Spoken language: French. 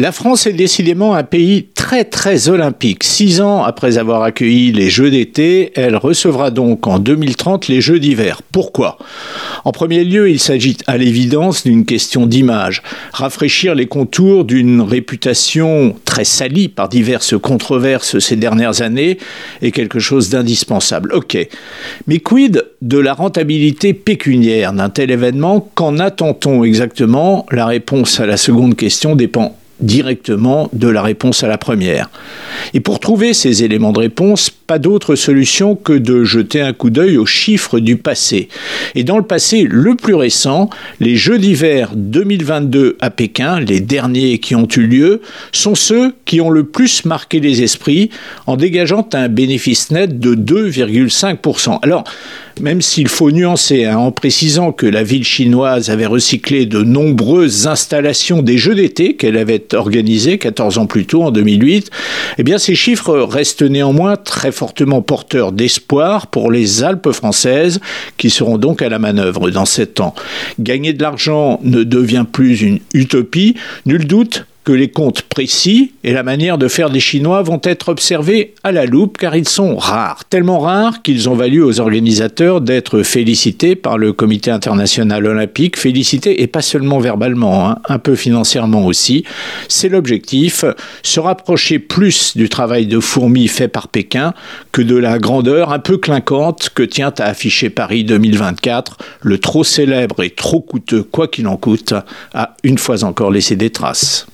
La France est décidément un pays très très olympique. Six ans après avoir accueilli les Jeux d'été, elle recevra donc en 2030 les Jeux d'hiver. Pourquoi? En premier lieu, il s'agit à l'évidence d'une question d'image. Rafraîchir les contours d'une réputation très salie par diverses controverses ces dernières années est quelque chose d'indispensable. Ok. Mais quid de la rentabilité pécuniaire d'un tel événement? Qu'en attend-on exactement? La réponse à la seconde question dépend directement de la réponse à la première. Et pour trouver ces éléments de réponse, pas d'autre solution que de jeter un coup d'œil aux chiffres du passé. Et dans le passé le plus récent, les Jeux d'hiver 2022 à Pékin, les derniers qui ont eu lieu, sont ceux qui ont le plus marqué les esprits en dégageant un bénéfice net de 2,5%. Alors, même s'il faut nuancer hein, en précisant que la ville chinoise avait recyclé de nombreuses installations des Jeux d'été qu'elle avait organisées 14 ans plus tôt, en 2008, eh bien ces chiffres restent néanmoins très fortement porteurs d'espoir pour les Alpes françaises qui seront donc à la manœuvre dans sept ans. Gagner de l'argent ne devient plus une utopie, nul doute que les comptes précis et la manière de faire des Chinois vont être observés à la loupe car ils sont rares, tellement rares qu'ils ont valu aux organisateurs d'être félicités par le Comité international olympique, félicités et pas seulement verbalement, hein, un peu financièrement aussi. C'est l'objectif, se rapprocher plus du travail de fourmi fait par Pékin que de la grandeur un peu clinquante que tient à afficher Paris 2024, le trop célèbre et trop coûteux quoi qu'il en coûte, a une fois encore laissé des traces.